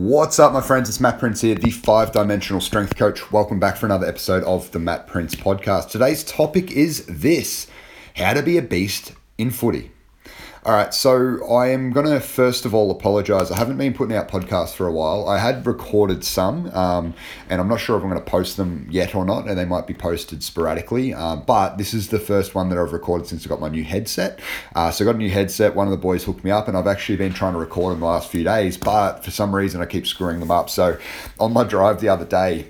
What's up, my friends? It's Matt Prince here, the five dimensional strength coach. Welcome back for another episode of the Matt Prince podcast. Today's topic is this how to be a beast in footy. All right, so I am going to first of all apologize. I haven't been putting out podcasts for a while. I had recorded some, um, and I'm not sure if I'm going to post them yet or not, and they might be posted sporadically. Um, but this is the first one that I've recorded since I got my new headset. Uh, so I got a new headset. One of the boys hooked me up, and I've actually been trying to record in the last few days, but for some reason I keep screwing them up. So on my drive the other day,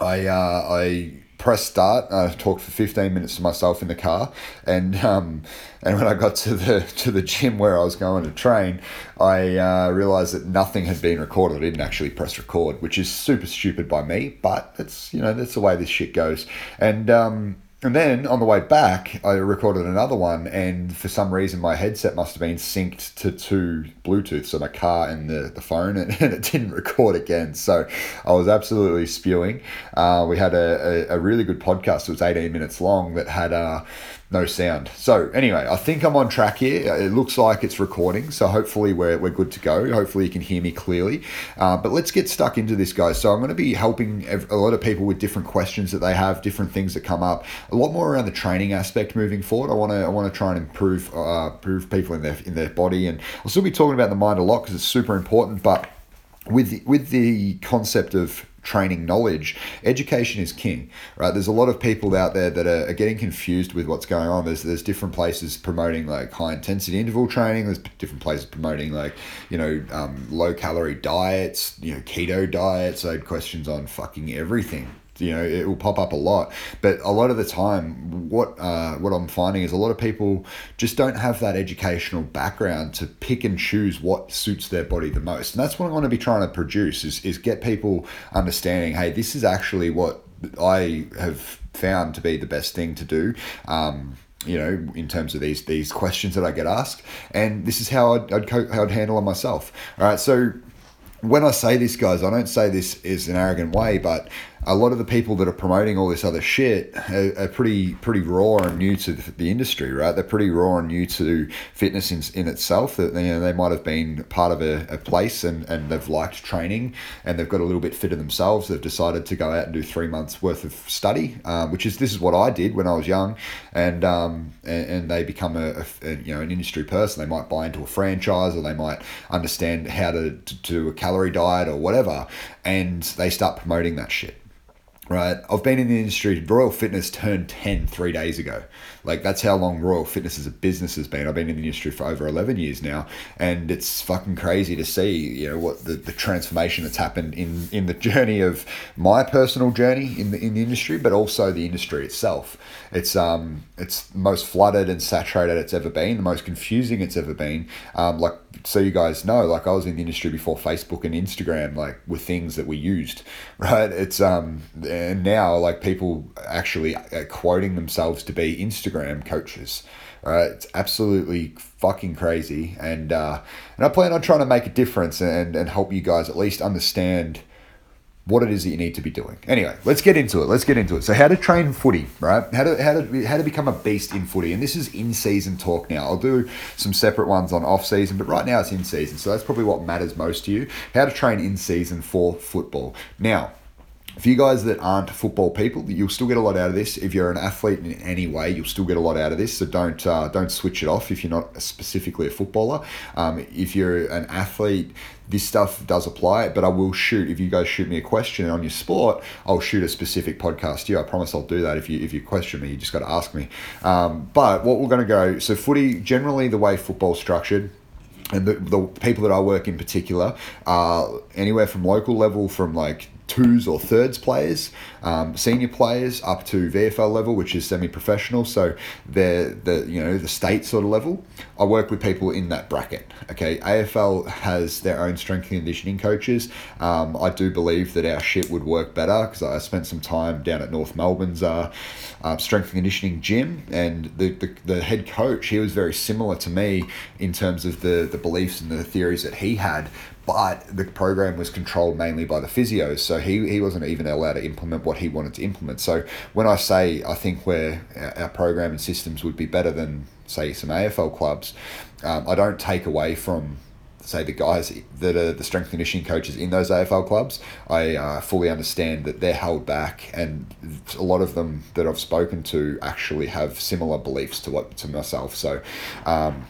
I uh, I press start. I talked for fifteen minutes to myself in the car, and um, and when I got to the to the gym where I was going to train, I uh, realized that nothing had been recorded. I didn't actually press record, which is super stupid by me, but that's you know that's the way this shit goes. And um, and then on the way back, I recorded another one, and for some reason, my headset must have been synced to two Bluetooth, so my car and the, the phone, and, and it didn't record again. So I was absolutely spewing. Uh, we had a, a, a, really good podcast, it was 18 minutes long, that had uh, no sound. So anyway, I think I'm on track here. It looks like it's recording, so hopefully we're, we're good to go. Hopefully you can hear me clearly. Uh, but let's get stuck into this, guys. So I'm going to be helping a lot of people with different questions that they have, different things that come up. A lot more around the training aspect moving forward. I want to I want to try and improve uh, improve people in their in their body, and I'll still be talking about the mind a lot because it's super important, but with with the concept of training knowledge, education is king, right? There's a lot of people out there that are, getting confused with what's going on. There's there's different places promoting like high intensity interval training. There's different places promoting like you know um, low calorie diets, you know keto diets. I had questions on fucking everything you know it will pop up a lot. But a lot of the time what uh, what i'm finding is a lot of people just don't have that educational background to pick and choose what suits their body the most. And that's what i want to be trying to produce is, is get people understanding hey this is actually what i have found to be the best thing to do um, you know, in terms of these these questions that I get asked, and this is how I'd, I'd, co- how I'd handle it myself. All right, so when I say this, guys, I don't say this is an arrogant way, but a lot of the people that are promoting all this other shit are, are pretty pretty raw and new to the, industry, right? They're pretty raw and new to fitness in, in itself. That you know they might have been part of a, a place and, and they've liked training and they've got a little bit fitter themselves. They've decided to go out and do three months worth of study, um, which is this is what I did when I was young, and um, and, and they become a, a, you know an industry person. They might buy into a franchise or they might understand how to, to do a calorie diet or whatever, and they start promoting that shit right? I've been in the industry. Royal Fitness turned 10 three days ago. Like, that's how long Royal Fitness as a business has been. I've been in the industry for over 11 years now, and it's fucking crazy to see, you know, what the, the transformation that's happened in, in the journey of my personal journey in the, in the industry, but also the industry itself. It's, um, it's most flooded and saturated it's ever been, the most confusing it's ever been. Um, like, so you guys know, like I was in the industry before Facebook and Instagram, like were things that we used, right? It's um and now like people actually quoting themselves to be Instagram coaches, right? It's absolutely fucking crazy, and uh, and I plan on trying to make a difference and and help you guys at least understand what it is that you need to be doing. Anyway, let's get into it. Let's get into it. So, how to train footy, right? How to how to how to become a beast in footy, and this is in season talk now. I'll do some separate ones on off season, but right now it's in season, so that's probably what matters most to you. How to train in season for football. Now, for you guys that aren't football people, you'll still get a lot out of this. If you're an athlete in any way, you'll still get a lot out of this. So don't uh, don't switch it off if you're not specifically a footballer. Um, if you're an athlete, this stuff does apply. But I will shoot if you guys shoot me a question on your sport. I'll shoot a specific podcast to you. I promise I'll do that. If you if you question me, you just got to ask me. Um, but what we're going to go so footy generally the way football's structured and the, the people that I work in particular are anywhere from local level from like twos or thirds players, um, senior players up to VFL level, which is semi-professional. So they're the you know the state sort of level. I work with people in that bracket. Okay, AFL has their own strength and conditioning coaches. Um, I do believe that our shit would work better because I spent some time down at North Melbourne's uh, uh, strength and conditioning gym, and the, the the head coach he was very similar to me in terms of the the beliefs and the theories that he had but the program was controlled mainly by the physios, so he, he wasn't even allowed to implement what he wanted to implement. So when I say I think where our program and systems would be better than say some AFL clubs, um, I don't take away from say the guys that are the strength conditioning coaches in those AFL clubs, I uh, fully understand that they're held back, and a lot of them that I've spoken to actually have similar beliefs to what to myself. So, um,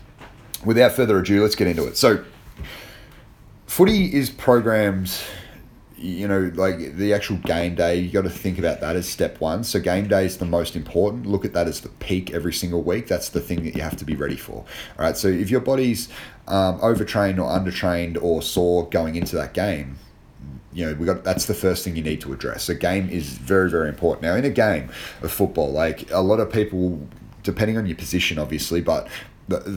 without further ado, let's get into it. So, footy is programmed you know, like the actual game day, you got to think about that as step one. So game day is the most important. Look at that as the peak every single week. That's the thing that you have to be ready for. All right. So if your body's um, overtrained or undertrained or sore going into that game, you know, we got that's the first thing you need to address. So game is very very important. Now in a game of football, like a lot of people, depending on your position, obviously, but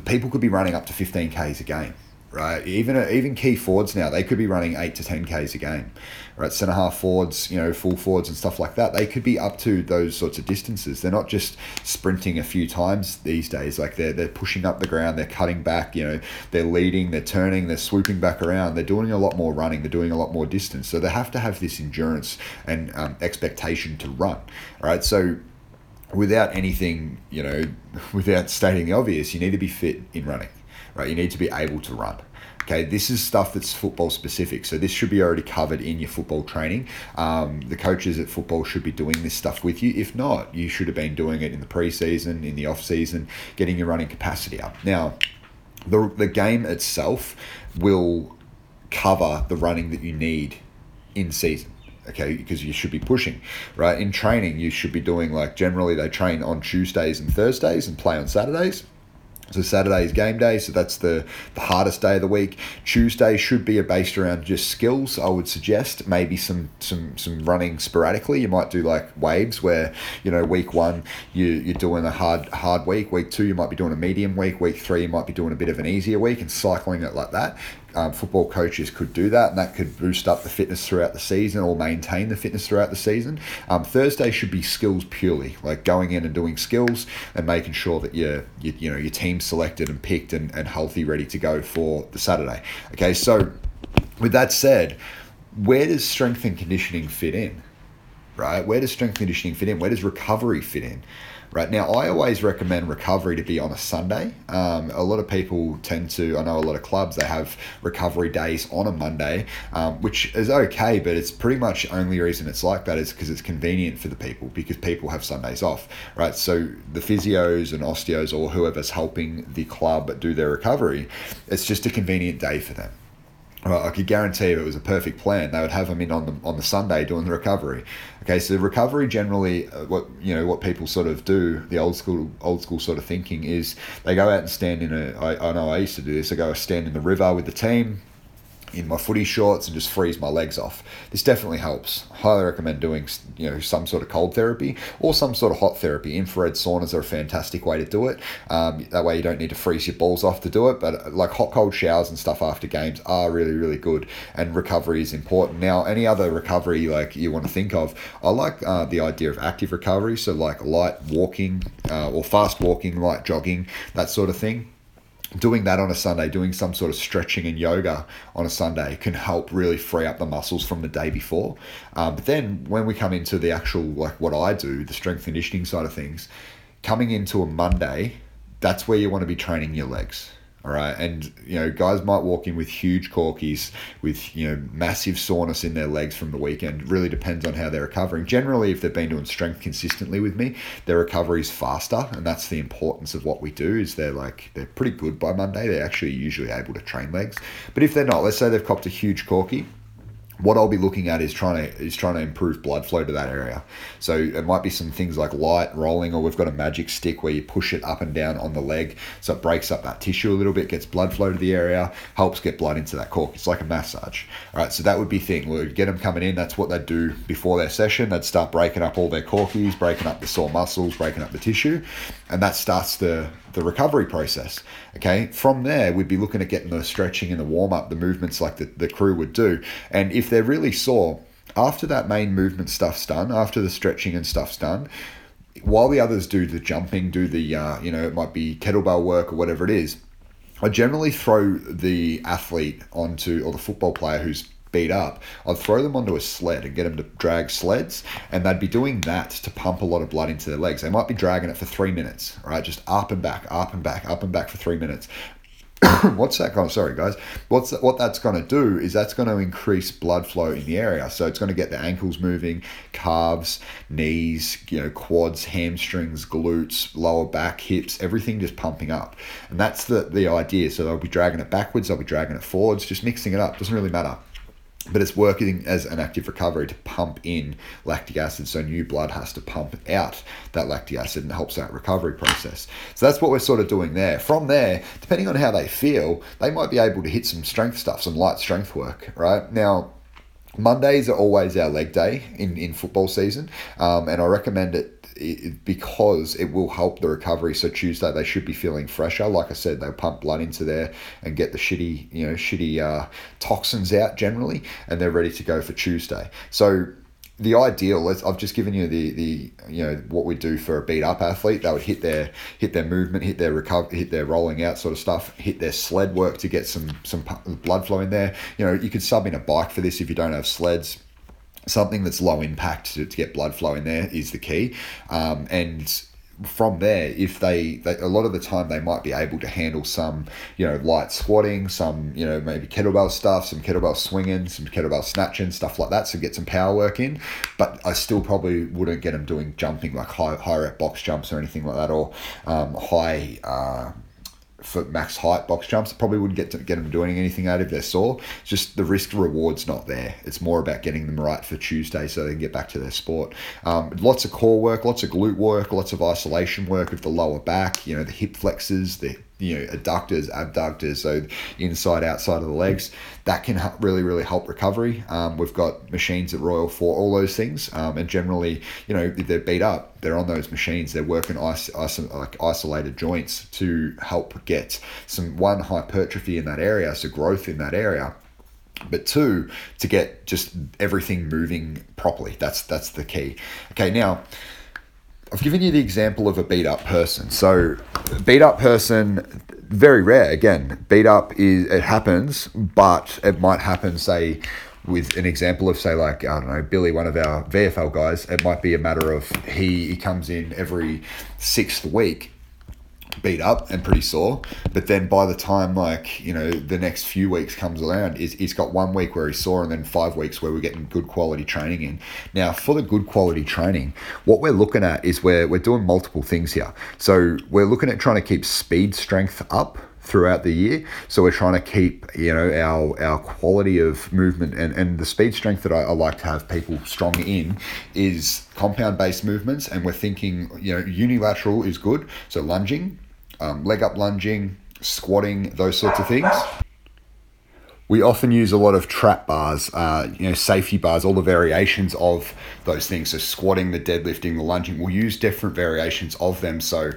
people could be running up to fifteen k's a game right? Even even key forwards now, they could be running eight to ten k's a game, right? Centre half forwards, you know, full forwards and stuff like that. They could be up to those sorts of distances. They're not just sprinting a few times these days. Like they're they're pushing up the ground, they're cutting back. You know, they're leading, they're turning, they're swooping back around. They're doing a lot more running. They're doing a lot more distance. So they have to have this endurance and um, expectation to run, right? So without anything, you know, without stating the obvious, you need to be fit in running right? You need to be able to run. Okay, this is stuff that's football specific. So this should be already covered in your football training. Um, the coaches at football should be doing this stuff with you. If not, you should have been doing it in the preseason, in the off season, getting your running capacity up. Now, the the game itself will cover the running that you need in season okay because you should be pushing right in training you should be doing like generally they train on tuesdays and thursdays and play on saturdays so Saturday is game day, so that's the, the hardest day of the week. Tuesday should be based around just skills. I would suggest maybe some some some running sporadically. You might do like waves where you know week one you you're doing a hard hard week. Week two you might be doing a medium week. Week three you might be doing a bit of an easier week and cycling it like that um, football coaches could do that, and that could boost up the fitness throughout the season or maintain the fitness throughout the season. Um, Thursday should be skills purely, like going in and doing skills and making sure that your you, you know your team's selected and picked and, and healthy, ready to go for the Saturday. Okay, so with that said, where does strength and conditioning fit in? Right, where does strength and conditioning fit in? Where does recovery fit in? Right? Now, I always recommend recovery to be on a Sunday. Um, a lot of people tend to, I know a lot of clubs, they have recovery days on a Monday, um, which is okay, but it's pretty much only reason it's like that is because it's convenient for the people because people have Sundays off, right? So the physios and osteos or whoever's helping the club do their recovery, it's just a convenient day for them. Well, I could guarantee if it was a perfect plan, they would have them in on the on the Sunday doing the recovery. Okay, so recovery generally, uh, what you know, what people sort of do, the old school old school sort of thinking is they go out and stand in a. I, I know I used to do this. I go stand in the river with the team, in my footy shorts and just freeze my legs off. This definitely helps. Highly recommend doing you know some sort of cold therapy or some sort of hot therapy. Infrared saunas are a fantastic way to do it. Um, that way you don't need to freeze your balls off to do it. But uh, like hot cold showers and stuff after games are really really good and recovery is important. Now any other recovery like you want to think of, I like uh, the idea of active recovery. So like light walking uh, or fast walking, light jogging, that sort of thing doing that on a Sunday, doing some sort of stretching and yoga on a Sunday can help really free up the muscles from the day before. Um, but then when we come into the actual, like what I do, the strength conditioning side of things, coming into a Monday, that's where you want to be training your legs. All right. And, you know, guys might walk in with huge corkies, with, you know, massive soreness in their legs from the weekend. Really depends on how they're recovering. Generally, if they've been doing strength consistently with me, their recovery is faster. And that's the importance of what we do is they're like, they're pretty good by Monday. They're actually usually able to train legs. But if they're not, let's say they've copped a huge corky, what I'll be looking at is trying to is trying to improve blood flow to that area. So it might be some things like light rolling, or we've got a magic stick where you push it up and down on the leg, so it breaks up that tissue a little bit, gets blood flow to the area, helps get blood into that cork. It's like a massage. All right, so that would be thing. We'd get them coming in. That's what they'd do before their session. They'd start breaking up all their corkies, breaking up the sore muscles, breaking up the tissue, and that starts the the recovery process. Okay, from there, we'd be looking at getting the stretching and the warm up, the movements like the, the crew would do. And if they're really sore, after that main movement stuff's done, after the stretching and stuff's done, while the others do the jumping, do the, uh, you know, it might be kettlebell work or whatever it is, I generally throw the athlete onto, or the football player who's beat up, I'd throw them onto a sled and get them to drag sleds, and they'd be doing that to pump a lot of blood into their legs. They might be dragging it for three minutes, right? Just up and back, up and back, up and back for three minutes. what's that going? Sorry, guys. What's that, what that's going to do is that's going to increase blood flow in the area. So it's going to get the ankles moving, calves, knees, you know, quads, hamstrings, glutes, lower back, hips, everything just pumping up. And that's the the idea. So they'll be dragging it backwards, they'll be dragging it forwards, just mixing it up. Doesn't really matter but it's working as an active recovery to pump in lactic acid so new blood has to pump out that lactic acid and helps that recovery process. So that's what we're sort of doing there. From there depending on how they feel they might be able to hit some strength stuff some light strength work right? Now Mondays are always our leg day in, in football season, um, and I recommend it because it will help the recovery. So Tuesday they should be feeling fresher. Like I said, they'll pump blood into there and get the shitty, you know, shitty uh, toxins out generally, and they're ready to go for Tuesday. So the ideal is I've just given you the the you know what we do for a beat up athlete. They would hit their hit their movement, hit their recover, hit their rolling out sort of stuff, hit their sled work to get some some blood flow in there. You know, you could sub in a bike for this if you don't have sleds something that's low impact to, to get blood flow in there is the key. Um, and from there, if they, they, a lot of the time they might be able to handle some, you know, light squatting, some, you know, maybe kettlebell stuff, some kettlebell swinging, some kettlebell snatching, stuff like that. So get some power work in. But I still probably wouldn't get them doing jumping like high, high rep box jumps or anything like that, or um, high. Uh, for max height box jumps. Probably wouldn't get to get them doing anything out if they're sore. It's just the risk reward's not there. It's more about getting them right for Tuesday so they can get back to their sport. Um, lots of core work, lots of glute work, lots of isolation work of the lower back. You know the hip flexors, the you know adductors, abductors, so inside outside of the legs. That can really really help recovery. Um, we've got machines at Royal for all those things, um, and generally you know if they're beat up, they're on those machines. They're working is- like isolated joints to help get some one hypertrophy in that area, so growth in that area but two to get just everything moving properly that's that's the key okay now I've given you the example of a beat up person. So, beat up person, very rare. Again, beat up is it happens, but it might happen, say, with an example of say like I don't know Billy, one of our VFL guys. It might be a matter of he he comes in every sixth week beat up and pretty sore. But then by the time like you know the next few weeks comes around, is he's got one week where he's sore and then five weeks where we're getting good quality training in. Now for the good quality training, what we're looking at is where we're doing multiple things here. So we're looking at trying to keep speed strength up throughout the year. So we're trying to keep, you know, our our quality of movement and, and the speed strength that I, I like to have people strong in is compound based movements. And we're thinking, you know, unilateral is good. So lunging, um, leg up lunging, squatting, those sorts of things. We often use a lot of trap bars, uh, you know, safety bars, all the variations of those things. So squatting, the deadlifting, the lunging. We'll use different variations of them. So,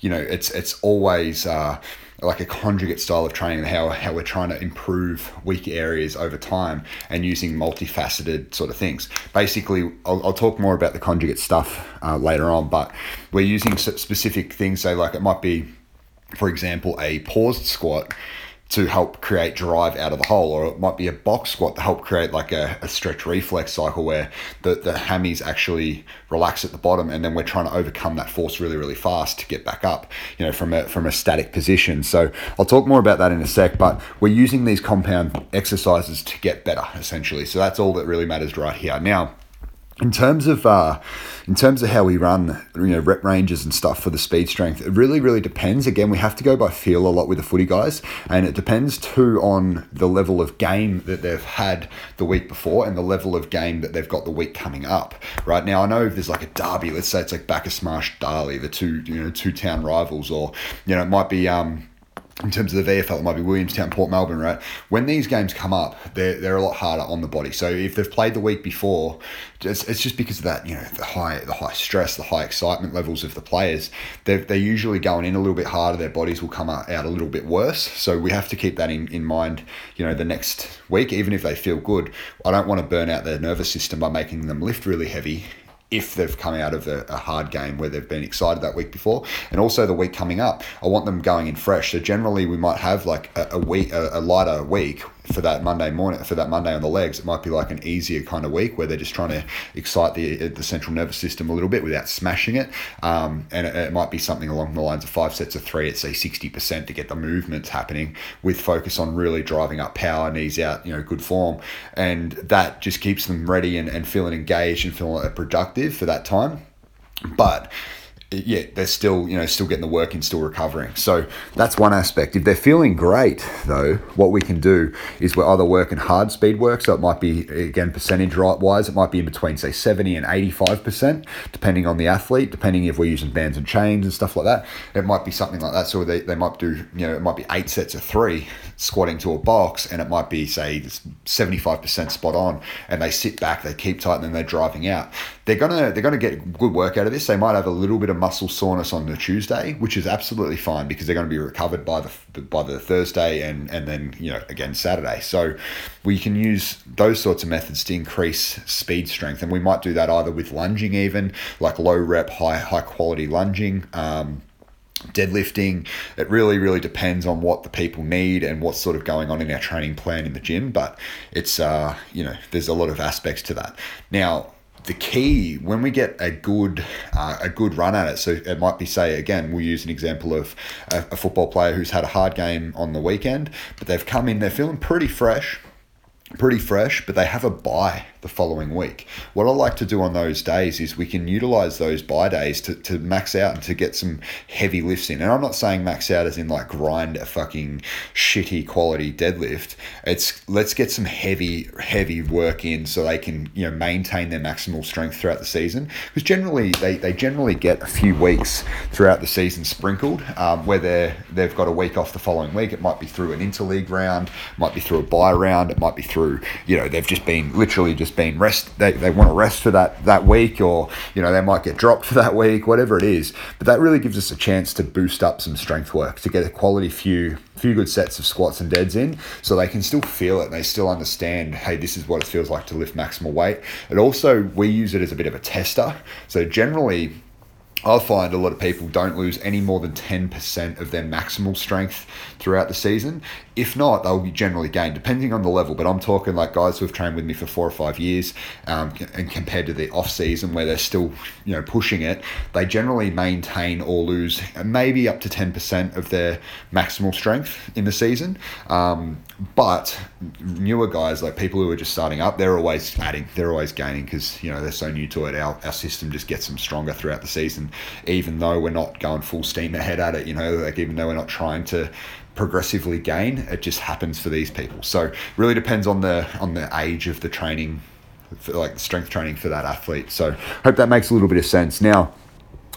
you know, it's it's always uh, like a conjugate style of training, how, how we're trying to improve weak areas over time and using multifaceted sort of things. Basically, I'll, I'll talk more about the conjugate stuff uh, later on, but we're using specific things. So, like, it might be for example, a paused squat to help create drive out of the hole, or it might be a box squat to help create like a, a stretch reflex cycle where the, the hammies actually relax at the bottom and then we're trying to overcome that force really, really fast to get back up, you know, from a from a static position. So I'll talk more about that in a sec, but we're using these compound exercises to get better essentially. So that's all that really matters right here. Now in terms of uh, in terms of how we run, you know, rep ranges and stuff for the speed strength, it really, really depends. Again, we have to go by feel a lot with the footy guys, and it depends too on the level of game that they've had the week before and the level of game that they've got the week coming up. Right now, I know if there's like a derby, let's say it's like Bacchus Marsh Darley, the two you know two town rivals, or you know it might be um in terms of the VFL, it might be Williamstown, Port Melbourne, right? When these games come up, they're, they're a lot harder on the body. So if they've played the week before, it's, it's just because of that, you know, the high the high stress, the high excitement levels of the players. They're, they're usually going in a little bit harder. Their bodies will come out a little bit worse. So we have to keep that in, in mind, you know, the next week, even if they feel good. I don't want to burn out their nervous system by making them lift really heavy if they've come out of a, a, hard game where they've been excited that week before, and also the week coming up. I want them going in fresh. So generally, we might have like a, a week, a, a lighter week for that Monday morning for that Monday on the legs, it might be like an easier kind of week where they're just trying to excite the the central nervous system a little bit without smashing it. Um, and it, it might be something along the lines of five sets of three at say sixty percent to get the movements happening with focus on really driving up power, knees out, you know, good form, and that just keeps them ready and, and feeling engaged and feeling productive for that time. But yeah, they're still, you know, still getting the work and still recovering. So that's one aspect. If they're feeling great, though, what we can do is we're either working hard speed work. So it might be, again, percentage wise, it might be in between, say, 70 and 85%, depending on the athlete, depending if we're using bands and chains and stuff like that. It might be something like that. So they, they might do, you know, it might be eight sets of three squatting to a box and it might be, say, 75% spot on and they sit back, they keep tight, and then they're driving out. They're gonna they're gonna get good work out of this. They might have a little bit of muscle soreness on the Tuesday, which is absolutely fine because they're going to be recovered by the by the Thursday and and then you know again Saturday. So we can use those sorts of methods to increase speed strength, and we might do that either with lunging, even like low rep, high high quality lunging. Um, deadlifting it really really depends on what the people need and what's sort of going on in our training plan in the gym but it's uh you know there's a lot of aspects to that now the key when we get a good uh, a good run at it so it might be say again we'll use an example of a, a football player who's had a hard game on the weekend but they've come in they're feeling pretty fresh pretty fresh but they have a bye the following week. What I like to do on those days is we can utilize those bye days to, to max out and to get some heavy lifts in. And I'm not saying max out as in like grind a fucking shitty quality deadlift. It's let's get some heavy, heavy work in so they can, you know, maintain their maximal strength throughout the season. Because generally they, they generally get a few weeks throughout the season sprinkled, um, where they're, they've got a week off the following week. It might be through an interleague round, might be through a bye round, it might be through, you know, they've just been literally just been rest they, they want to rest for that that week or you know they might get dropped for that week whatever it is. But that really gives us a chance to boost up some strength work to get a quality few few good sets of squats and deads in so they can still feel it and they still understand hey this is what it feels like to lift maximal weight. And also we use it as a bit of a tester. So generally I find a lot of people don't lose any more than 10% of their maximal strength throughout the season. If not, they'll be generally gained, depending on the level. But I'm talking like guys who have trained with me for four or five years, um, and compared to the off season where they're still, you know, pushing it, they generally maintain or lose maybe up to 10% of their maximal strength in the season. Um, but newer guys, like people who are just starting up, they're always adding, they're always gaining because, you know, they're so new to it. Our, our system just gets them stronger throughout the season, even though we're not going full steam ahead at it, you know, like even though we're not trying to progressively gain. It just happens for these people. So really depends on the on the age of the training, like strength training for that athlete. So hope that makes a little bit of sense. Now,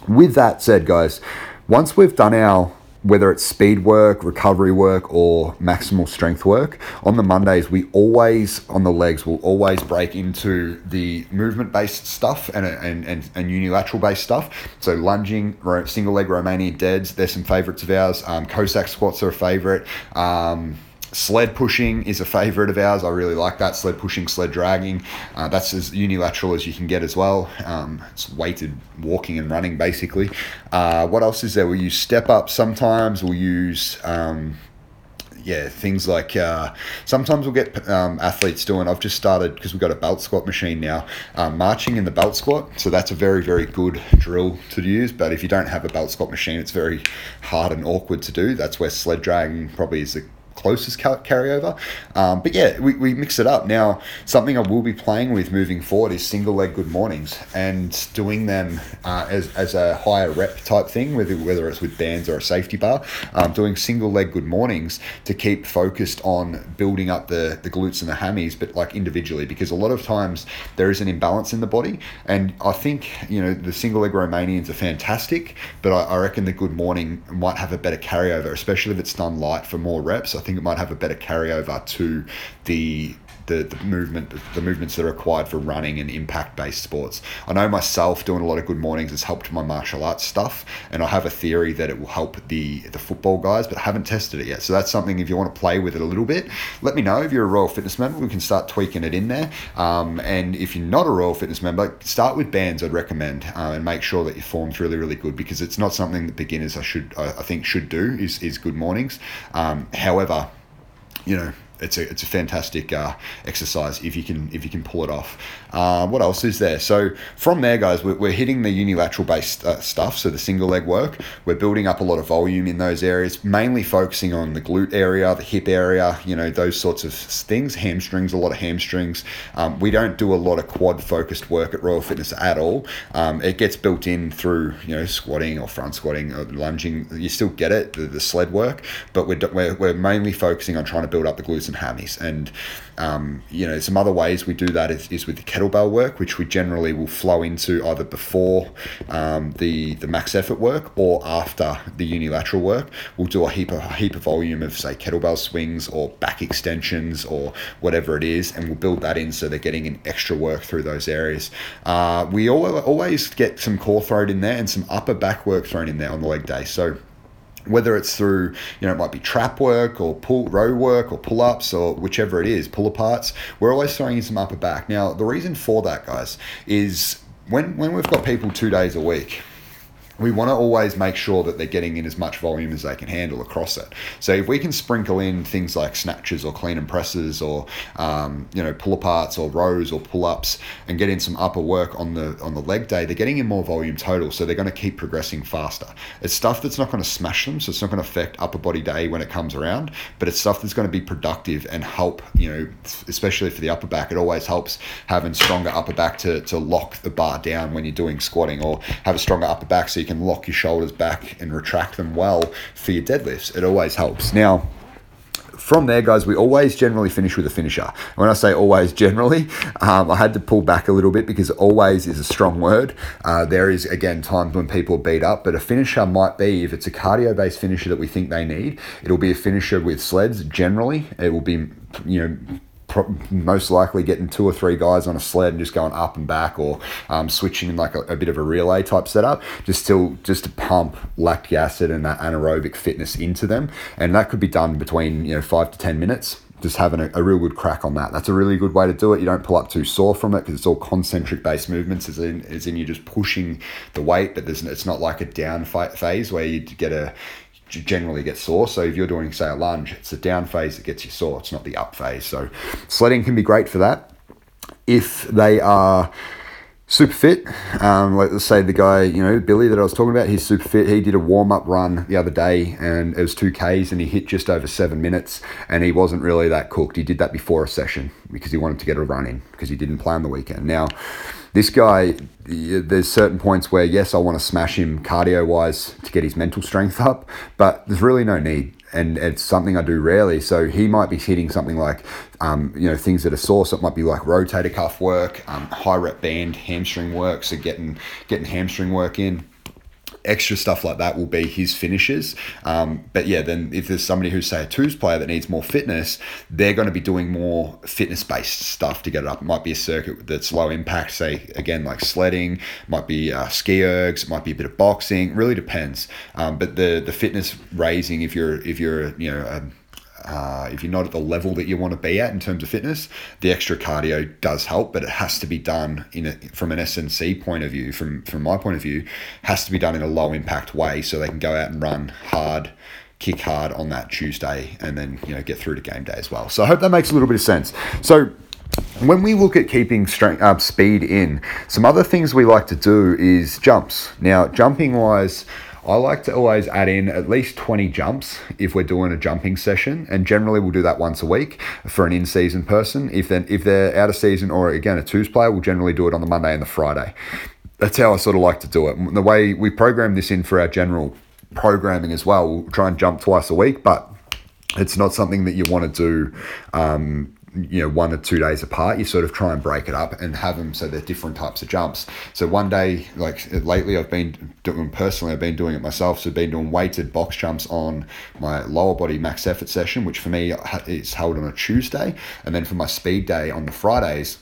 with that said, guys, once we've done our whether it's speed work, recovery work, or maximal strength work. On the Mondays, we always, on the legs, we'll always break into the movement based stuff and, and, and, and unilateral based stuff. So, lunging, single leg Romanian deads, there's some favorites of ours. Um, Cossack squats are a favorite. Um, Sled pushing is a favorite of ours. I really like that. Sled pushing, sled dragging. Uh, that's as unilateral as you can get as well. Um, it's weighted walking and running basically. Uh, what else is there? We use step up sometimes. We'll use. Um, yeah, things like uh, sometimes we'll get um, athletes doing. I've just started because we've got a belt squat machine now, um, marching in the belt squat. So that's a very, very good drill to use. But if you don't have a belt squat machine, it's very hard and awkward to do. That's where sled dragging probably is the closest carryover. Um, but yeah, we, we mix it up. Now, something I will be playing with moving forward is single leg good mornings and doing them uh, as, as a higher rep type thing, whether, whether it's with bands or a safety bar, um, doing single leg good mornings to keep focused on building up the, the glutes and the hammies, but like individually, because a lot of times there is an imbalance in the body. And I think, you know, the single leg Romanians are fantastic, but I, I reckon the good morning might have a better carryover, especially if it's done light for more reps. I think it might have a better carryover to the the, the movement the movements that are required for running and impact based sports. I know myself doing a lot of good mornings has helped my martial arts stuff, and I have a theory that it will help the the football guys, but I haven't tested it yet. So that's something if you want to play with it a little bit, let me know. If you're a Royal Fitness member, we can start tweaking it in there. Um, and if you're not a Royal Fitness member, start with bands. I'd recommend uh, and make sure that your form's really really good because it's not something that beginners I should I, I think should do is is good mornings. Um, however you know, it's a it's a fantastic uh, exercise if you can if you can pull it off. Uh, what else is there? So from there, guys, we're, we're hitting the unilateral based uh, stuff. So the single leg work, we're building up a lot of volume in those areas, mainly focusing on the glute area, the hip area, you know, those sorts of things. Hamstrings, a lot of hamstrings. Um, we don't do a lot of quad focused work at Royal Fitness at all. Um, it gets built in through you know squatting or front squatting or lunging. You still get it, the, the sled work, but we're, we're, we're mainly focusing on trying to build up the glutes and hammies. And um, you know, some other ways we do that is, is with the kettlebell work, which we generally will flow into either before um, the the max effort work or after the unilateral work. We'll do a heap of a heap of volume of say kettlebell swings or back extensions or whatever it is, and we'll build that in so they're getting an extra work through those areas. Uh, we always get some core thrown in there and some upper back work thrown in there on the leg day. So whether it's through you know it might be trap work or pull row work or pull-ups or whichever it is pull aparts we're always throwing in some upper back. Now the reason for that guys is when when we've got people two days a week we want to always make sure that they're getting in as much volume as they can handle across it. So if we can sprinkle in things like snatches or clean and presses or um, you know pull aparts or rows or pull ups and get in some upper work on the on the leg day, they're getting in more volume total. So they're going to keep progressing faster. It's stuff that's not going to smash them, so it's not going to affect upper body day when it comes around. But it's stuff that's going to be productive and help. You know, especially for the upper back, it always helps having stronger upper back to to lock the bar down when you're doing squatting or have a stronger upper back so you can lock your shoulders back and retract them well for your deadlifts. It always helps. Now, from there, guys, we always generally finish with a finisher. When I say always generally, um, I had to pull back a little bit because always is a strong word. Uh, there is, again, times when people beat up, but a finisher might be, if it's a cardio based finisher that we think they need, it'll be a finisher with sleds generally. It will be, you know, most likely getting two or three guys on a sled and just going up and back or um, switching in like a, a, bit of a relay type setup just to just to pump lactic acid and that anaerobic fitness into them and that could be done between you know five to ten minutes just having a, a, real good crack on that. That's a really good way to do it. You don't pull up too sore from it because it's all concentric based movements, as in, as in you're just pushing the weight, but there's, it's not like a down phase where you get a generally get sore. So if you're doing, say, a lunge, it's the down phase that gets you sore. It's not the up phase. So sledding can be great for that. If they are super fit, um, let's say the guy, you know, Billy that I was talking about, he's super fit. He did a warm up run the other day and it was two Ks and he hit just over seven minutes and he wasn't really that cooked. He did that before a session because he wanted to get a run in because he didn't plan the weekend. Now, this guy, there's certain points where, yes, I want to smash him cardio wise to get his mental strength up, but there's really no need. And it's something I do rarely. So he might be hitting something like, um, you know, things that are sore. So it might be like rotator cuff work, um, high rep band, hamstring work. So getting getting hamstring work in extra stuff like that will be his finishes. Um, but yeah, then if there's somebody who's say a twos player that needs more fitness, they're going to be doing more fitness based stuff to get it up. It might be a circuit that's low impact, say again like sledding, might be uh, ski ergs, might be a bit of boxing. Really depends. Um, but the the fitness raising, if you're if you're you know a, uh, if you're not at the level that you want to be at in terms of fitness, the extra cardio does help, but it has to be done in a, from an SNC point of view, from from my point of view, has to be done in a low impact way so they can go out and run hard, kick hard on that Tuesday, and then you know get through to game day as well. So I hope that makes a little bit of sense. So when we look at keeping strength uh, speed in, some other things we like to do is jumps. Now, jumping wise, I like to always add in at least 20 jumps if we're doing a jumping session, and generally we'll do that once a week for an in-season person. If then if they're out of season or again a twos player, we'll generally do it on the Monday and the Friday. That's how I sort of like to do it. The way we program this in for our general programming as well, we'll try and jump twice a week, but it's not something that you want to do um, you know one or two days apart you sort of try and break it up and have them so they're different types of jumps. So one day like lately i've been doing personally i've been doing it myself. So i've been doing weighted box jumps on my lower body max effort session which for me is held on a tuesday. And then for my speed day on the fridays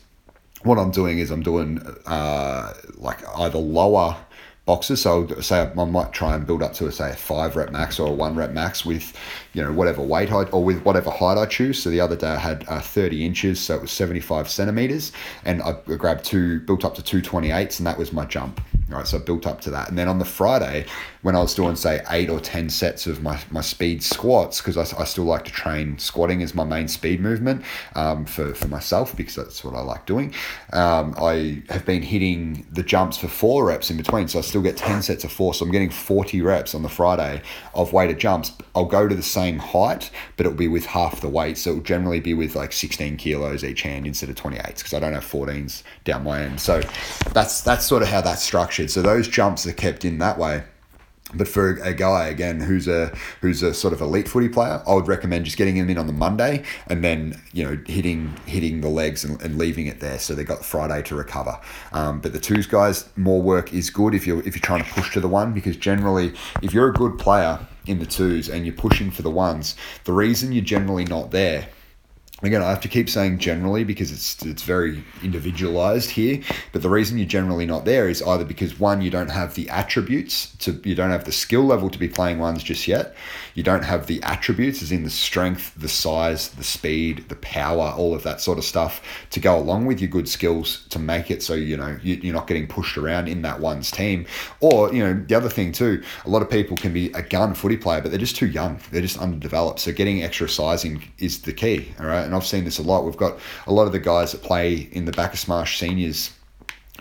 what i'm doing is i'm doing uh, like either lower boxes. So say I might try and build up to a say a five rep max or a one rep max with you know, whatever weight I, or with whatever height I choose. So the other day I had uh, 30 inches, so it was 75 centimeters, and I grabbed two, built up to 228s, and that was my jump. All right, so I built up to that. And then on the Friday, when I was doing, say, eight or 10 sets of my, my speed squats, because I, I still like to train squatting as my main speed movement um, for, for myself, because that's what I like doing. Um, I have been hitting the jumps for four reps in between, so I still get 10 sets of four. So I'm getting 40 reps on the Friday of weighted jumps. I'll go to the same height, but it'll be with half the weight. So it'll generally be with like 16 kilos each hand instead of 28s, because I don't have 14s down my end. So that's that's sort of how that's structured. So those jumps are kept in that way. But for a guy again who's a who's a sort of elite footy player, I would recommend just getting him in on the Monday and then you know hitting hitting the legs and, and leaving it there, so they got Friday to recover. Um, but the twos guys, more work is good if you're if you're trying to push to the one because generally if you're a good player in the twos and you're pushing for the ones, the reason you're generally not there again, I have to keep saying generally because it's it's very individualized here. But the reason you're generally not there is either because one, you don't have the attributes to you don't have the skill level to be playing ones just yet. You don't have the attributes, as in the strength, the size, the speed, the power, all of that sort of stuff to go along with your good skills to make it so you know you, you're not getting pushed around in that one's team. Or you know the other thing too, a lot of people can be a gun footy player, but they're just too young. They're just underdeveloped. So getting extra sizing is the key. All right and I've seen this a lot. We've got a lot of the guys that play in the Bacchus Marsh seniors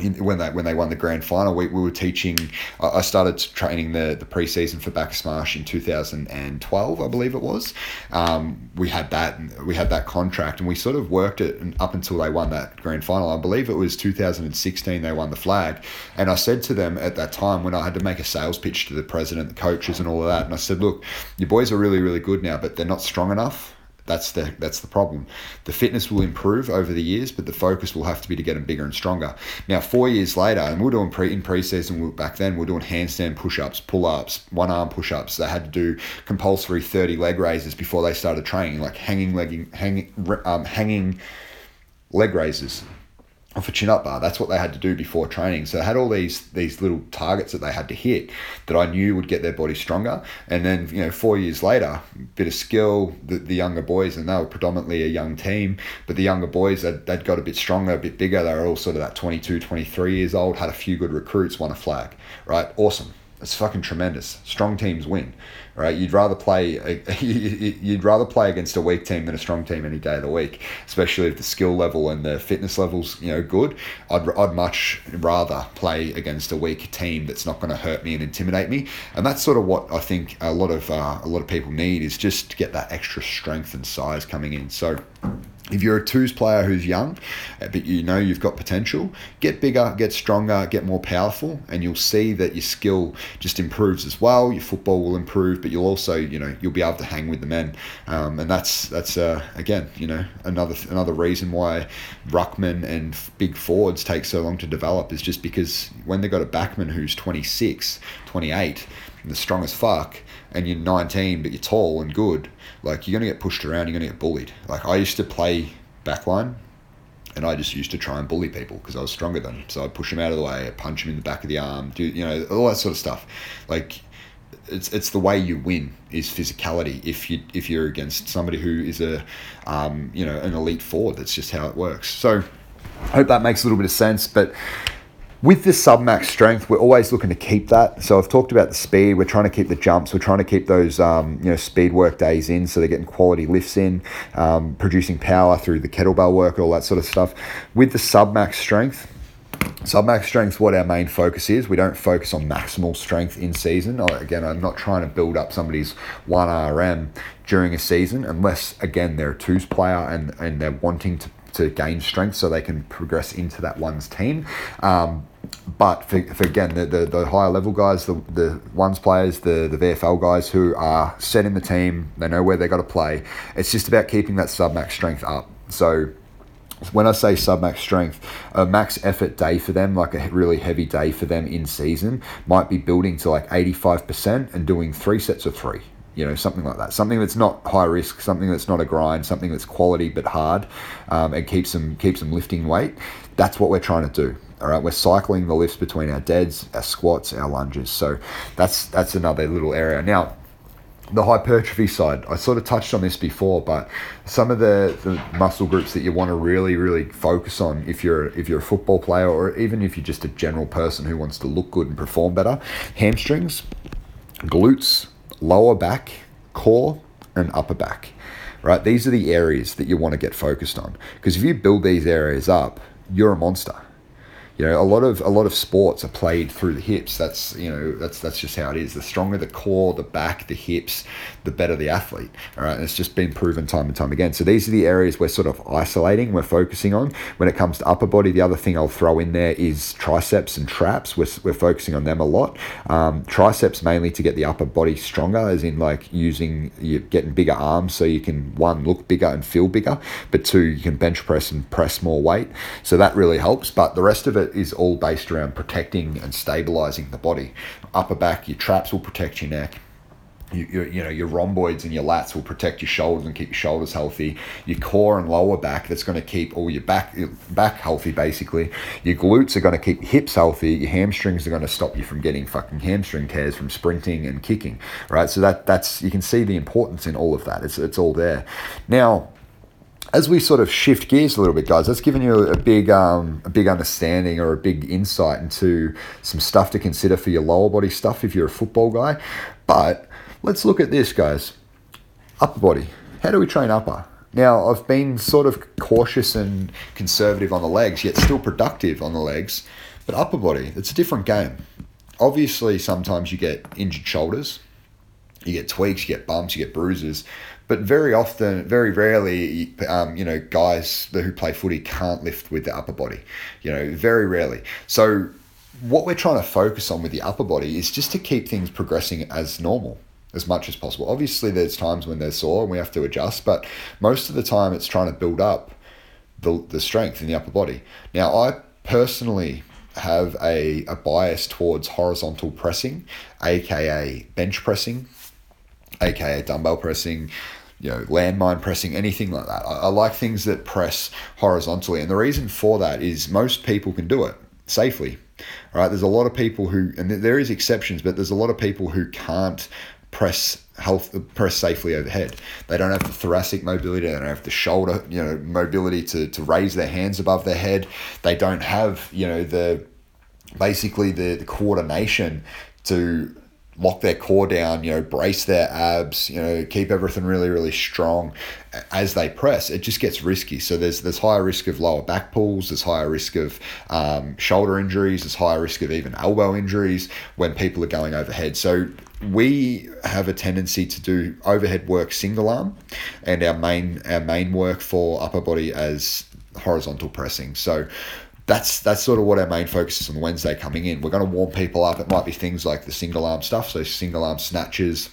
in, when they when they won the grand final, we, we were teaching. I started training the the preseason for Bacchus Marsh in two thousand and twelve, I believe it was. Um, we had that we had that contract, and we sort of worked it up until they won that grand final. I believe it was two thousand and sixteen. They won the flag, and I said to them at that time when I had to make a sales pitch to the president, the coaches, and all of that, and I said, look, your boys are really really good now, but they're not strong enough that's the that's the problem. The fitness will improve over the years, but the focus will have to be to get them bigger and stronger. Now, four years later, and we are doing pre in preseason back then, we are doing handstand push-ups, pull-ups, one arm push-ups. They had to do compulsory thirty leg raises before they started training, like hanging legging, hanging um, hanging leg raises a chin up bar. That's what they had to do before training. So they had all these these little targets that they had to hit that I knew would get their body stronger. And then, you know, four years later, bit of skill, the, the younger boys, and they were predominantly a young team, but the younger boys, they'd, they'd got a bit stronger, a bit bigger. They were all sort of that 22, 23 years old, had a few good recruits, won a flag, right? Awesome. It's fucking tremendous. Strong teams win, right? You'd rather play you'd rather play against a weak team than a strong team any day of the week, especially if the skill level and the fitness levels you know good. I'd, I'd much rather play against a weak team that's not going to hurt me and intimidate me, and that's sort of what I think a lot of uh, a lot of people need is just to get that extra strength and size coming in. So if you're a twos player who's young, uh, but you know you've got potential, get bigger, get stronger, get more powerful, and you'll see that your skill just improves as well. Your football will improve, but you'll also, you know, you'll be able to hang with the men, um, and that's that's uh, again, you know, another another reason why ruckman and big forwards take so long to develop is just because when they got a backman who's 26, 28, and the strongest fuck, and you're 19 but you're tall and good, like you're gonna get pushed around, you're gonna get bullied. Like I used to play backline, and I just used to try and bully people because I was stronger than them. So I'd push them out of the way, I'd punch them in the back of the arm, do you know all that sort of stuff. Like it's it's the way you win is physicality. If you if you're against somebody who is a um, you know an elite forward, that's just how it works. So I hope that makes a little bit of sense, but with the submax strength, we're always looking to keep that. So I've talked about the speed. We're trying to keep the jumps. We're trying to keep those um, you know speed work days in, so they're getting quality lifts in, um, producing power through the kettlebell work, all that sort of stuff. With the submax strength, Submax strength, what our main focus is. We don't focus on maximal strength in season. Again, I'm not trying to build up somebody's 1RM during a season unless, again, they're a twos player and, and they're wanting to, to gain strength so they can progress into that one's team. Um, but for, for again the, the, the, higher level guys, the, the ones players, the, the VFL guys who are set in the team, they know where they got to play. It's just about keeping that sub max strength up. So when I say sub max strength, a max effort day for them, like a really heavy day for them in season, might be building to like 85% and doing three sets of three you know something like that something that's not high risk something that's not a grind something that's quality but hard um, and keeps them keeps them lifting weight that's what we're trying to do all right, we're cycling the lifts between our deads, our squats, our lunges. So that's that's another little area. Now, the hypertrophy side, I sort of touched on this before, but some of the, the muscle groups that you want to really, really focus on if you're if you're a football player or even if you're just a general person who wants to look good and perform better, hamstrings, glutes, lower back, core, and upper back. Right? These are the areas that you want to get focused on. Because if you build these areas up, you're a monster you know, a lot of a lot of sports are played through the hips. That's you know that's that's just how it is. The stronger the core, the back, the hips, the better the athlete. All right, and it's just been proven time and time again. So these are the areas we're sort of isolating, we're focusing on. When it comes to upper body, the other thing I'll throw in there is triceps and traps. We're, we're focusing on them a lot. Um, triceps mainly to get the upper body stronger, as in like using you're getting bigger arms so you can one look bigger and feel bigger, but two you can bench press and press more weight. So that really helps. But the rest of it is all based around protecting and stabilizing the body. Upper back, your traps will protect your neck. You, you, you know your rhomboids and your lats will protect your shoulders and keep your shoulders healthy. Your core and lower back that's going to keep all your back your back healthy basically. Your glutes are going to keep your hips healthy. Your hamstrings are going to stop you from getting fucking hamstring tears from sprinting and kicking. Right, so that that's you can see the importance in all of that. It's it's all there. Now as we sort of shift gears a little bit, guys, that's given you a big, um, a big understanding or a big insight into some stuff to consider for your lower body stuff if you're a football guy. But let's look at this, guys. Upper body. How do we train upper? Now, I've been sort of cautious and conservative on the legs, yet still productive on the legs. But upper body, it's a different game. Obviously, sometimes you get injured shoulders, you get tweaks, you get bumps, you get bruises. But very often, very rarely, um, you know, guys who play footy can't lift with the upper body. You know, very rarely. So what we're trying to focus on with the upper body is just to keep things progressing as normal as much as possible. Obviously, there's times when they're sore and we have to adjust, but most of the time it's trying to build up the, the strength in the upper body. Now, I personally have a, a bias towards horizontal pressing, aka bench pressing aka dumbbell pressing, you know, landmine pressing, anything like that. I, I, like things that press horizontally. And the reason for that is most people can do it safely. Right? There's a lot of people who, and there is exceptions, but there's a lot of people who can't press health press safely overhead. They don't have the thoracic mobility, they don't have the shoulder, you know, mobility to, to raise their hands above their head. They don't have, you know, the basically the, the coordination to lock their core down, you know, brace their abs, you know, keep everything really, really strong as they press, it just gets risky. So there's there's higher risk of lower back pulls, there's higher risk of um, shoulder injuries, there's higher risk of even elbow injuries when people are going overhead. So we have a tendency to do overhead work single arm, and our main our main work for upper body as horizontal pressing. So that's that's sort of what our main focus is on Wednesday coming in. We're going to warm people up. It might be things like the single arm stuff, so single arm snatches,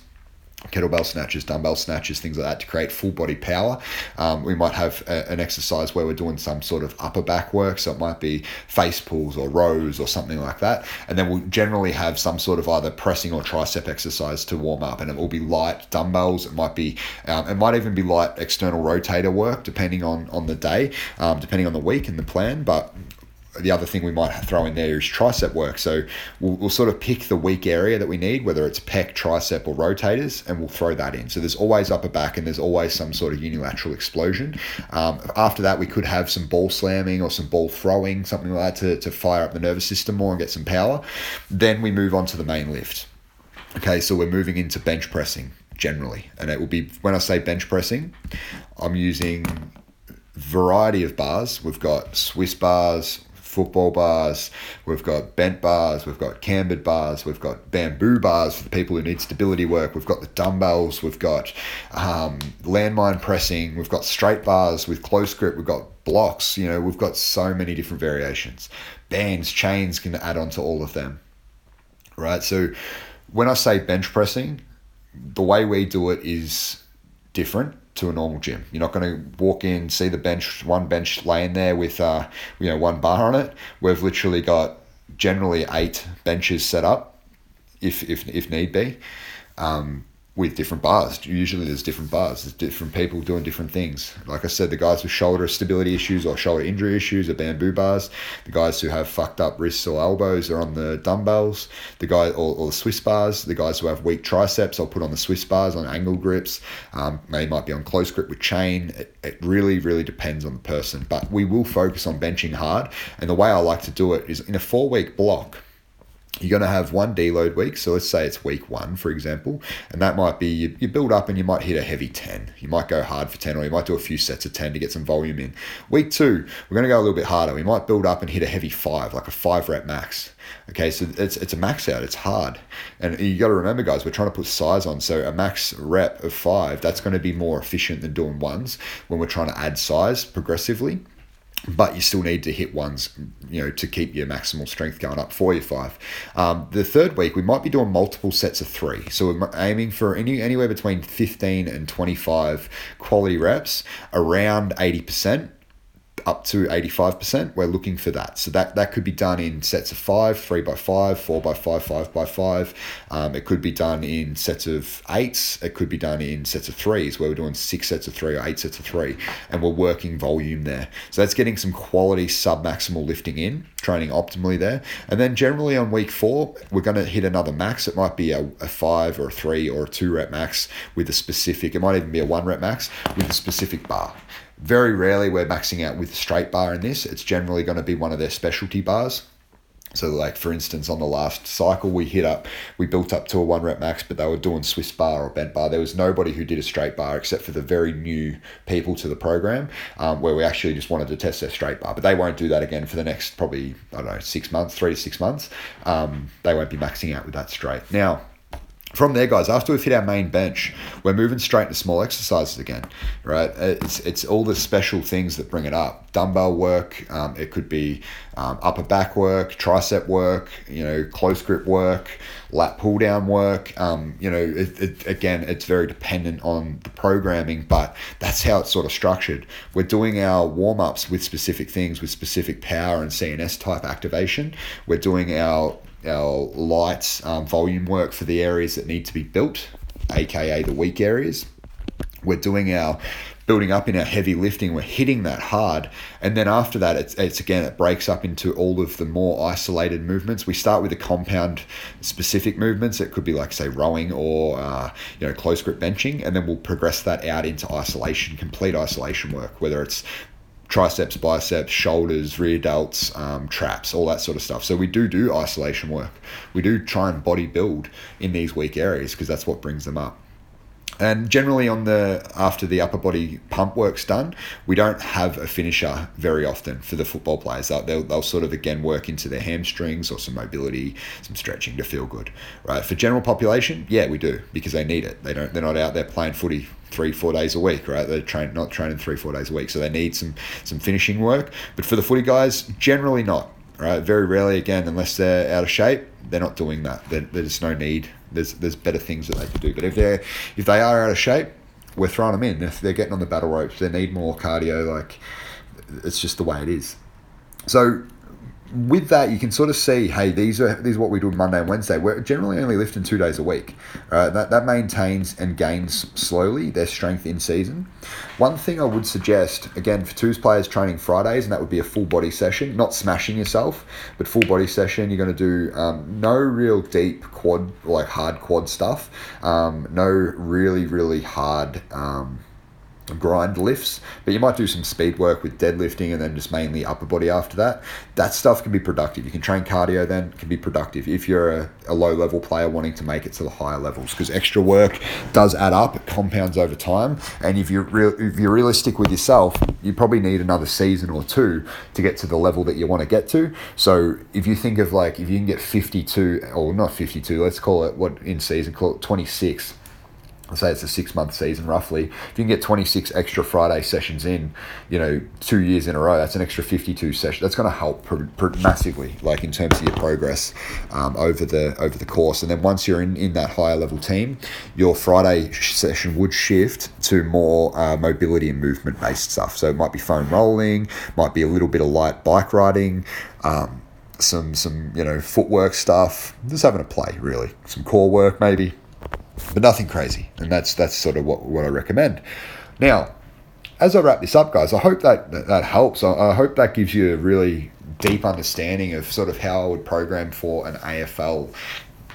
kettlebell snatches, dumbbell snatches, things like that to create full body power. Um, we might have a, an exercise where we're doing some sort of upper back work, so it might be face pulls or rows or something like that. And then we'll generally have some sort of either pressing or tricep exercise to warm up, and it will be light dumbbells. It might be, um, it might even be light external rotator work, depending on on the day, um, depending on the week and the plan. But the other thing we might throw in there is tricep work. So we'll, we'll sort of pick the weak area that we need, whether it's pec, tricep, or rotators, and we'll throw that in. So there's always upper back and there's always some sort of unilateral explosion. Um, after that, we could have some ball slamming or some ball throwing, something like that to, to fire up the nervous system more and get some power. Then we move on to the main lift. Okay, so we're moving into bench pressing generally. And it will be, when I say bench pressing, I'm using variety of bars. We've got Swiss bars, football bars, we've got bent bars, we've got cambered bars, we've got bamboo bars for the people who need stability work, we've got the dumbbells, we've got um, landmine pressing, we've got straight bars with close grip, we've got blocks, you know, we've got so many different variations. Bands, chains can add on to all of them, right? So when I say bench pressing, the way we do it is different to a normal gym. You're not going to walk in, see the bench, one bench laying there with, uh, you know, one bar on it. We've literally got generally eight benches set up, if if if need be. Um, with different bars. Usually there's different bars. There's different people doing different things. Like I said, the guys with shoulder stability issues or shoulder injury issues are bamboo bars. The guys who have fucked up wrists or elbows are on the dumbbells. The guy or, or the Swiss bars. The guys who have weak triceps, I'll put on the Swiss bars on angle grips. Um, they might be on close grip with chain. It, it really, really depends on the person. But we will focus on benching hard. And the way I like to do it is in a four week block you're going to have one deload week. So let's say it's week one, for example, and that might be you, you, build up and you might hit a heavy 10. You might go hard for 10, or you might do a few sets of 10 to get some volume in. Week two, we're going to go a little bit harder. We might build up and hit a heavy five, like a five rep max. Okay, so it's, it's a max out, it's hard. And you got to remember, guys, we're trying to put size on. So a max rep of five, that's going to be more efficient than doing ones when we're trying to add size progressively but you still need to hit ones, you know, to keep your maximal strength going up for your five. Um, the third week, we might be doing multiple sets of three. So we're aiming for any anywhere between 15 and 25 quality reps, around 80% up to 85%, we're looking for that. So that, that could be done in sets of five, three by five, four by five, five by five. Um, it could be done in sets of eights. It could be done in sets of threes where we're doing six sets of three or eight sets of three and we're working volume there. So that's getting some quality sub maximal lifting in, training optimally there. And then generally on week four, we're going to hit another max. It might be a, a five or a three or a two rep max with a specific, it might even be a one rep max with a specific bar. Very rarely we're maxing out with straight bar in this. It's generally going to be one of their specialty bars. So, like for instance, on the last cycle, we hit up, we built up to a one rep max, but they were doing Swiss bar or bent bar. There was nobody who did a straight bar except for the very new people to the program, um, where we actually just wanted to test their straight bar. But they won't do that again for the next probably I don't know six months, three to six months. Um, they won't be maxing out with that straight now from there, guys, after we've hit our main bench, we're moving straight into small exercises again, right? It's, it's all the special things that bring it up. Dumbbell work, um, it could be um, upper back work, tricep work, you know, close grip work, lat pull down work. Um, you know, it, it, again, it's very dependent on the programming, but that's how it's sort of structured. We're doing our warm ups with specific things, with specific power and CNS type activation. We're doing our our light um, volume work for the areas that need to be built, aka the weak areas. We're doing our building up in our heavy lifting, we're hitting that hard. And then after that, it's, it's again, it breaks up into all of the more isolated movements. We start with the compound specific movements. It could be like, say, rowing or, uh, you know, close grip benching. And then we'll progress that out into isolation, complete isolation work, whether it's triceps, biceps, shoulders, rear delts, um, traps, all that sort of stuff. So we do do isolation work. We do try and body build in these weak areas because that's what brings them up. And generally, on the after the upper body pump work's done, we don't have a finisher very often for the football players. They'll, they'll sort of again work into their hamstrings or some mobility, some stretching to feel good, right? For general population, yeah, we do because they need it. They don't. They're not out there playing footy three four days a week, right? They're train not training three four days a week, so they need some some finishing work. But for the footy guys, generally not. Right, very rarely again, unless they're out of shape, they're not doing that. there's no need there's there's better things that they could do. But if they're if they are out of shape, we're throwing them in. If they're getting on the battle ropes, they need more cardio. Like it's just the way it is. So with that, you can sort of see, hey, these are these are what we do Monday and Wednesday. We're generally only lifting two days a week. Uh, that that maintains and gains slowly their strength in season. One thing I would suggest, again, for twos players training Fridays, and that would be a full body session, not smashing yourself, but full body session. You're going to do um, no real deep quad, like hard quad stuff. Um, no really really hard. Um, grind lifts, but you might do some speed work with deadlifting and then just mainly upper body after that. That stuff can be productive. You can train cardio then, can be productive if you're a, a low level player wanting to make it to the higher levels because extra work does add up, it compounds over time. And if you're, if you're realistic with yourself, you probably need another season or two to get to the level that you want to get to. So if you think of like, if you can get 52, or not 52, let's call it what in season, call it 26 say it's a six month season roughly. If you can get 26 extra Friday sessions in, you know, two years in a row, that's an extra 52 sessions. That's going to help pr- pr- massively, like in terms of your progress um, over the over the course. And then once you're in, in that higher level team, your Friday session would shift to more uh, mobility and movement based stuff. So it might be foam rolling, might be a little bit of light bike riding. Um, some some you know footwork stuff just having a play really some core work maybe but nothing crazy. And that's that's sort of what, what I recommend. Now, as I wrap this up, guys, I hope that that, helps. I, I hope that gives you a really deep understanding of sort of how I would program for an AFL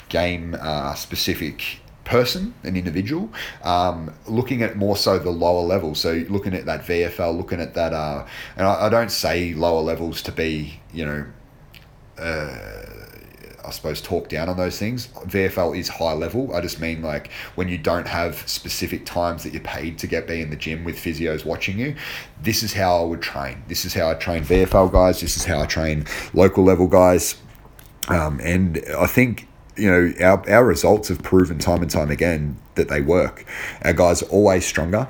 game uh, specific person, an individual, um, looking at more so the lower levels. So looking at that VFL, looking at that, uh, and I, I don't say lower levels to be, you know, uh, I suppose talk down on those things. VFL is high level. I just mean like when you don't have specific times that you're paid to get be in the gym with physios watching you. This is how I would train. This is how I train VFL guys. This is how I train local level guys. Um, and I think you know, our, our results have proven time and time again that they work. Our guys are always stronger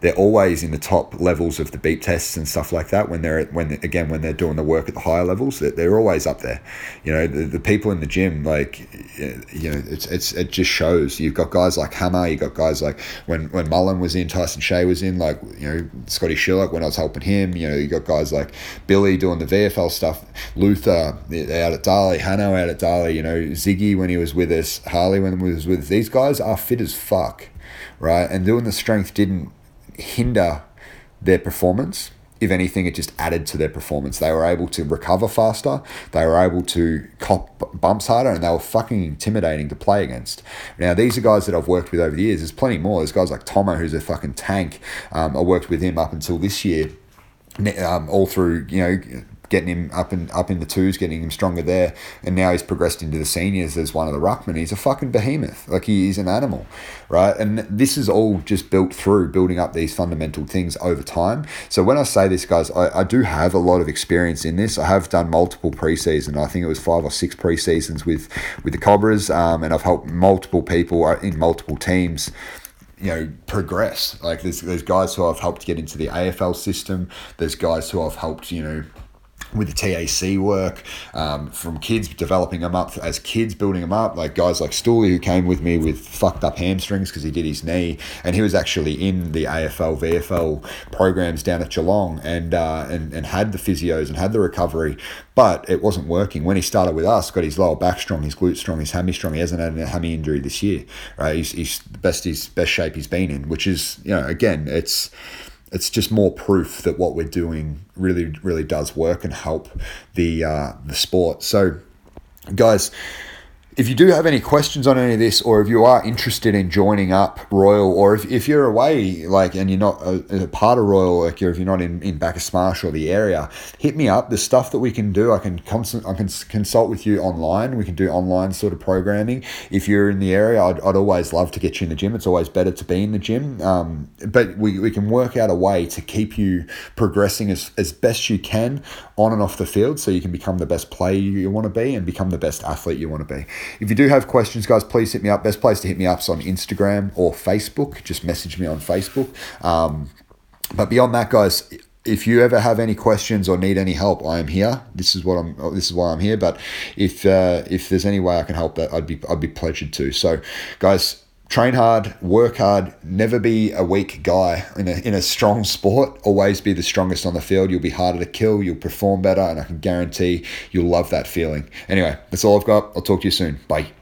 they're always in the top levels of the beep tests and stuff like that when they're when again when they're doing the work at the higher levels they're, they're always up there. You know the, the people in the gym like you know it's, it's it just shows. You've got guys like Hammer you've got guys like when when Mullen was in Tyson Shea was in like you know Scotty Sherlock when I was helping him you know you got guys like Billy doing the VFL stuff Luther out at Darley Hanno out at Darley you know Ziggy when he was with us Harley when he was with us. These guys are fit as fuck right? And doing the strength didn't hinder their performance. If anything, it just added to their performance. They were able to recover faster. They were able to cop bumps harder, and they were fucking intimidating to play against. Now, these are guys that I've worked with over the years. There's plenty more. There's guys like Tomo, who's a fucking tank. Um, I worked with him up until this year, um, all through you know getting him up and up in the twos, getting him stronger there, and now he's progressed into the seniors as one of the ruckmen. He's a fucking behemoth, like he is an animal, right? And this is all just built through building up these fundamental things over time. So when I say this, guys, I, I do have a lot of experience in this. I have done multiple preseason. I think it was five or six preseasons with with the Cobras, um, and I've helped multiple people uh, in multiple teams you know progress like there's, there's guys who I've helped get into the AFL system there's guys who I've helped you know with the TAC work, um, from kids developing them up as kids, building them up, like guys like Stooley who came with me with fucked up hamstrings because he did his knee, and he was actually in the AFL, VFL programs down at Geelong, and uh, and and had the physios and had the recovery, but it wasn't working. When he started with us, got his lower back strong, his glute strong, his hammy strong. He hasn't had a hammy injury this year, right? He's, he's the best his best shape he's been in, which is you know again it's it's just more proof that what we're doing really really does work and help the uh, the sport. So, guys if you do have any questions on any of this, or if you are interested in joining up Royal, or if, if you're away, like, and you're not a, a part of Royal, like, if you're not in, in Bacchus Marsh or the area, hit me up. There's stuff that we can do. I can consult, I can consult with you online. We can do online sort of programming. If you're in the area, I'd, I'd always love to get you in the gym. It's always better to be in the gym. Um, but we, we can work out a way to keep you progressing as, as best you can on and off the field so you can become the best player you want to be and become the best athlete you want to be. If you do have questions, guys, please hit me up. Best place to hit me up is on Instagram or Facebook. Just message me on Facebook. Um, but beyond that, guys, if you ever have any questions or need any help, I am here. This is what I'm. This is why I'm here. But if uh, if there's any way I can help, that I'd be I'd be pleasured to. So, guys, train hard, work hard, never be a weak guy in a, in a strong sport. Always be the strongest on the field. You'll be harder to kill, you'll perform better, and I can guarantee you'll love that feeling. Anyway, that's all I've got. I'll talk to you soon. Bye.